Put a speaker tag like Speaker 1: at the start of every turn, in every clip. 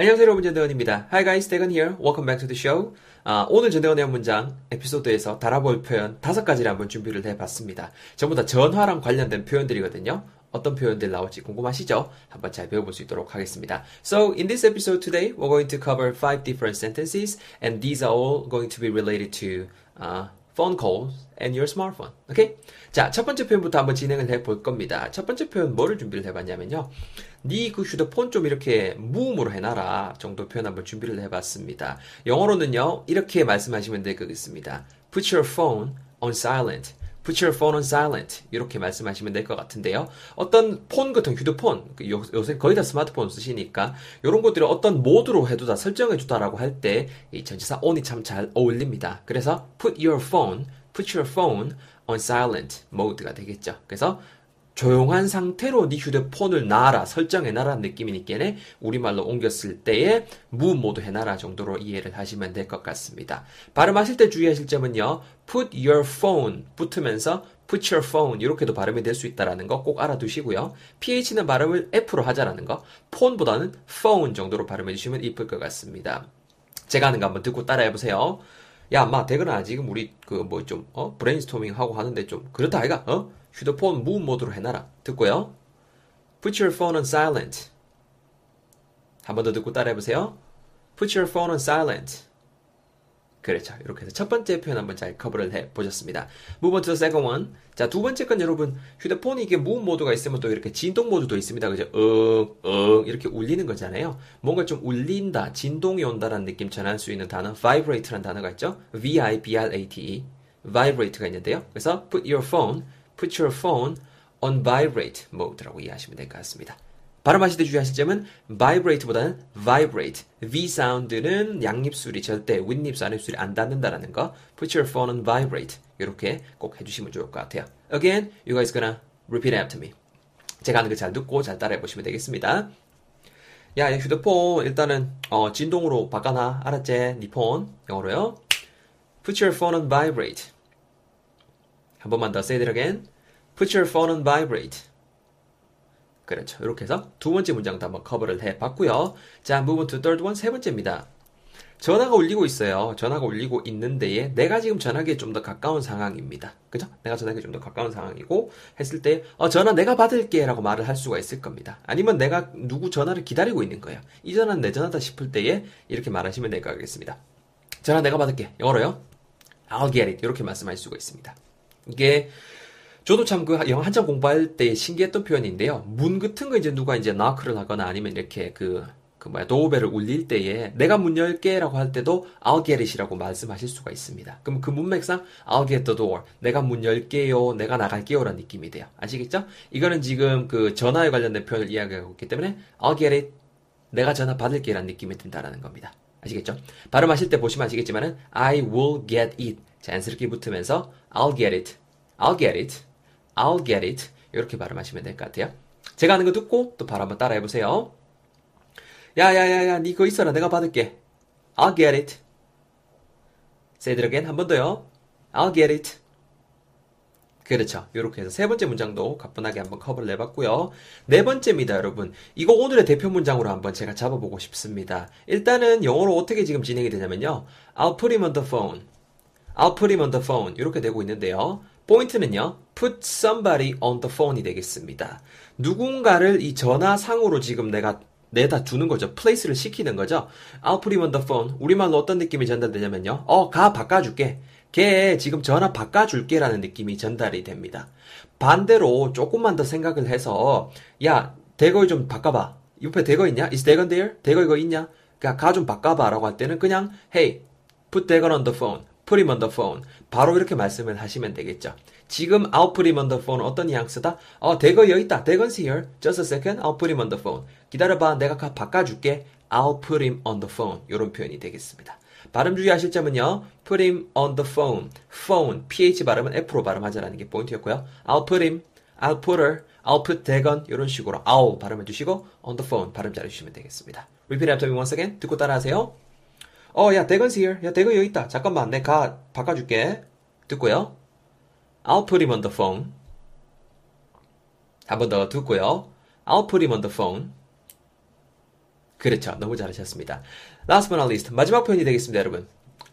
Speaker 1: 안녕하세요 여러분 전대건입니다. Hi guys, 대건 here. Welcome back to the show. 아, 오늘 전대건의 한 문장 에피소드에서 달아볼 표현 다섯 가지를 한번 준비를 해봤습니다. 전부 다 전화랑 관련된 표현들이거든요. 어떤 표현들 나올지 궁금하시죠? 한번 잘 배워볼 수 있도록 하겠습니다. So, in this episode today, we're going to cover five different sentences, and these are all going to be related to uh, phone calls and your smartphone. 오케이? 자, 첫 번째 표현부터 한번 진행을 해 볼 겁니다. 첫 번째 표현 뭐를 준비를 해 봤냐면요. 네 그 휴대폰 좀 이렇게 무음으로 해 놔라 정도 표현 한번 준비를 해 봤습니다. 영어로는요, 이렇게 말씀하시면 되겠습니다. Put your phone on silent. Put your phone on silent. 이렇게 말씀하시면 될 것 같은데요. 어떤 폰 같은 휴대폰, 그 요, 요새 거의 다 스마트폰 쓰시니까 이런 것들을 어떤 모드로 해두다, 설정해두다라고 할 때 이 전치사 on이 참 잘 어울립니다. 그래서 put your phone, put your phone on silent mode가 되겠죠. 그래서 조용한 상태로 네 휴대폰을 놔라, 설정해 놔라는 느낌이니까 우리말로 옮겼을 때에 무음 모드 해놔라 정도로 이해를 하시면 될 것 같습니다. 발음하실 때 주의하실 점은요. put your phone 붙으면서 put your phone 이렇게도 발음이 될 수 있다라는 거 꼭 알아두시고요. ph는 발음을 f로 하자라는 거, 폰보다는 phone 정도로 발음해 주시면 이쁠 것 같습니다. 제가 하는 거 한번 듣고 따라해 보세요. 야, 마, 대근아, 지금 우리 그 뭐 좀 어? 브레인스토밍 하고 하는데 좀 그렇다 아이가? 어? 휴대폰 무음 모드로 해놔라. 듣고요. Put your phone on silent. 한 번 더 듣고 따라해보세요. Put your phone on silent. 그렇죠. 이렇게 해서 첫 번째 표현 한번 잘 커버를 해 보셨습니다. Move on to the second one. 자, 두 번째 건 여러분, 휴대폰이 이게 무음 모드가 있으면 또 이렇게 진동 모드도 있습니다. 그죠? 응, 응, 이렇게 울리는 거잖아요. 뭔가 좀 울린다, 진동이 온다라는 느낌 전할 수 있는 단어, vibrate라는 단어가 있죠? V-I-B-R-A-T-E. vibrate가 있는데요. 그래서 put your phone, put your phone on vibrate mode라고 이해하시면 될 것 같습니다. 발음하실 때 주의하실 점은 vibrate보다는 vibrate. V 사운드는 양입술이 절대 윗입술, 안입술이 안 닿는다라는 거. Put your phone on vibrate. 이렇게 꼭 해주시면 좋을 것 같아요. Again, you guys gonna repeat after me. 제가 하는 거 잘 듣고 잘 따라해 보시면 되겠습니다. 야, 휴대폰 일단은 어, 진동으로 바꿔놔. 알았지? 니 폰. 영어로요. Put your phone on vibrate. 한 번만 더 say it again. Put your phone on vibrate. 그렇죠. 이렇게 해서 두 번째 문장도 한번 커버를 해봤고요. 자, move on to third one. 세 번째입니다. 전화가 울리고 있어요. 전화가 울리고 있는데 내가 지금 전화기에 좀 더 가까운 상황입니다. 그죠? 내가 전화기에 좀 더 가까운 상황이고 했을 때 어, 전화 내가 받을게 라고 말을 할 수가 있을 겁니다. 아니면 내가 누구 전화를 기다리고 있는 거예요. 이 전화는 내 전화다 싶을 때에 이렇게 말하시면 될 것 같겠습니다. 전화 내가 받을게. 영어로요. I'll get it. 이렇게 말씀할 수가 있습니다. 이게 저도 참 그 영어 한참 공부할 때 신기했던 표현인데요. 문 같은 거 이제 누가 이제 knock를 하거나 아니면 이렇게 그, 그 뭐야, 도어벨을 울릴 때에 내가 문 열게라고 할 때도 I'll get it이라고 말씀하실 수가 있습니다. 그럼 그 문맥상 I'll get the door. 내가 문 열게요. 내가 나갈게요 라는 느낌이 돼요. 아시겠죠? 이거는 지금 그 전화에 관련된 표현을 이야기하고 있기 때문에 I'll get it. 내가 전화 받을게 라는 느낌이 든다라는 겁니다. 아시겠죠? 발음하실 때 보시면 아시겠지만은 I will get it. 자연스럽게 붙으면서 I'll get it. I'll get it. I'll get it. 이렇게 발음하시면 될 것 같아요. 제가 하는 거 듣고 또 바로 한번 따라해 보세요. 야야야야, 니 그거 있어라. 내가 받을게. I'll get it. Say it again. 한 번 더요. I'll get it. 그렇죠. 이렇게 해서 세 번째 문장도 가뿐하게 한번 커버를 내봤고요. 네 번째입니다, 여러분. 이거 오늘의 대표 문장으로 한번 제가 잡아보고 싶습니다. 일단은 영어로 어떻게 지금 진행이 되냐면요. I'll put him on the phone. I'll put him on the phone. 이렇게 되고 있는데요. 포인트는요. put somebody on the phone이 되겠습니다. 누군가를 이 전화상으로 지금 내가 내다 두는 거죠. place를 시키는 거죠. I'll put him on the phone. 우리말로 어떤 느낌이 전달되냐면요. 어, 가 바꿔줄게. 걔 지금 전화 바꿔줄게라는 느낌이 전달이 됩니다. 반대로 조금만 더 생각을 해서 야 대거 좀 바꿔봐. 옆에 대거 있냐? Is 대건 there? 대거 이거 있냐? 그러니까 가 좀 바꿔봐라고 할 때는 그냥 Hey, put 대건 on the phone. Put him on the phone. 바로 이렇게 말씀을 하시면 되겠죠. 지금 I'll put him on the phone 어떤 뉘앙스다? 어, 대거 여기 있다. 대건's here. Just a second. I'll put him on the phone. 기다려봐. 내가 가 바꿔줄게. I'll put him on the phone. 이런 표현이 되겠습니다. 발음 주의하실 점은요. put him on the phone. phone. ph 발음은 f로 발음하자라는 게 포인트였고요. I'll put him. I'll put her. I'll put 대건. 이런 식으로 I'll 발음해 주시고 on the phone 발음 잘해 주시면 되겠습니다. Repeat after me once again. 듣고 따라하세요. 어, 야, 대건's here. 야, 대건 여기 있다. 잠깐만, 내가 바꿔줄게. 듣고요. I'll put him on the phone. 한 번 더 듣고요. I'll put him on the phone. 그렇죠. 너무 잘하셨습니다. Last but not least. 마지막 표현이 되겠습니다, 여러분.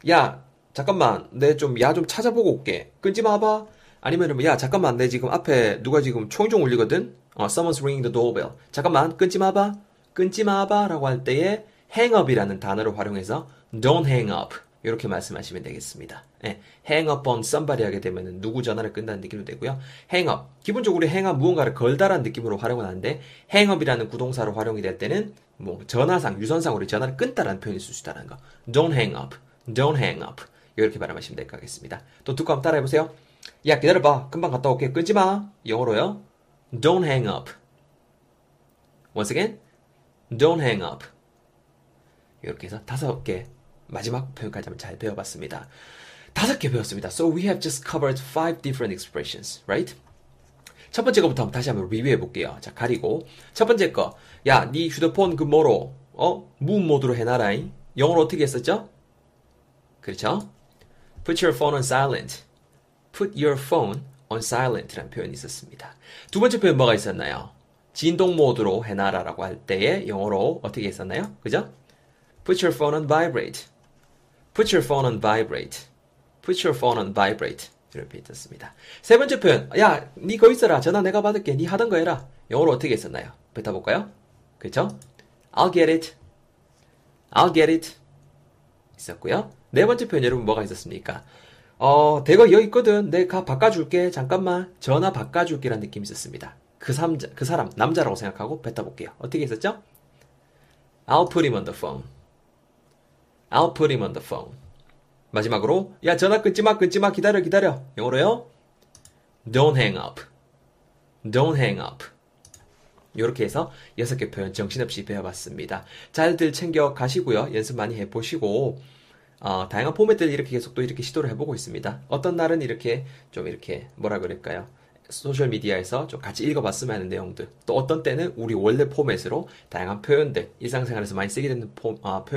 Speaker 1: 야, 잠깐만. 내 좀, 야 좀 찾아보고 올게. 끊지 마봐. 아니면은, 야, 잠깐만. 내 지금 앞에 누가 지금 좀 울리거든? 어, someone's ringing the doorbell. 잠깐만. 끊지 마봐. 끊지 마봐. 라고 할 때에 hang up이라는 단어를 활용해서 don't hang up. 이렇게 말씀하시면 되겠습니다. 예, hang up on somebody 하게 되면 누구 전화를 끈다는 느낌도 되고요. hang up. 기본적으로 hang up 무언가를 걸다라는 느낌으로 활용을 하는데 hang up이라는 구동사로 활용이 될 때는 뭐 전화상, 유선상으로 전화를 끊다라는 표현이 쓸 수 있다는 거. don't hang up. don't hang up. 이렇게 발음하시면 될 것 같겠습니다. 또 듣고 한번 따라해 보세요. 야, 기다려봐. 금방 갔다 올게. 끊지 마. 영어로요. don't hang up. Once again. don't hang up. 이렇게 해서 다섯 개 마지막 표현까지 한번 잘 배워봤습니다. 다섯 개 배웠습니다. So we have just covered five different expressions, right? 첫 번째 거부터 다시 한번 리뷰해 볼게요. 자, 가리고. 첫 번째 거. 야, 네 휴대폰 그 뭐로, 어? 무음 모드로 해놔라잉. 영어로 어떻게 했었죠? 그렇죠? Put your phone on silent. Put your phone on silent라는 표현이 있었습니다. 두 번째 표현 뭐가 있었나요? 진동 모드로 해놔라라고 할 때에 영어로 어떻게 했었나요? 그죠? Put your phone on vibrate. Put your phone on vibrate. Put your phone on vibrate. 이렇게 있었습니다. 세 번째 표현. 야, 니 거기 있어라. 전화 내가 받을게. 니 하던 거 해라. 영어로 어떻게 했었나요? 뱉어볼까요? 그쵸? I'll get it. I'll get it. 있었고요. 네 번째 표현 여러분 뭐가 있었습니까? 어, 대거 여기 있거든. 내가 바꿔줄게. 잠깐만. 전화 바꿔줄게라는 느낌이 있었습니다. 그, 삼자, 그 사람, 남자라고 생각하고 뱉어볼게요. 어떻게 있었죠? I'll put him on the phone. I'll put him on the phone. 마지막으로 야 전화 끊지 마 끊지 마 기다려 기다려. 영어로요? Don't hang up. Don't hang up. 이렇게 해서 여섯 개 표현 정신없이 배워봤습니다. 잘들 챙겨 가시고요. 연습 많이 해보시고 어, 다양한 포맷들 이렇게 계속 또 이렇게 시도를 해보고 있습니다. 어떤 날은 이렇게 좀 이렇게 뭐라 그럴까요? 소셜 미디어에서 좀 같이 읽어봤으면 하는 내용들. 또 어떤 때는 우리 원래 포맷으로 다양한 표현들 일상생활에서 많이 쓰게 되는 포, 어, 표현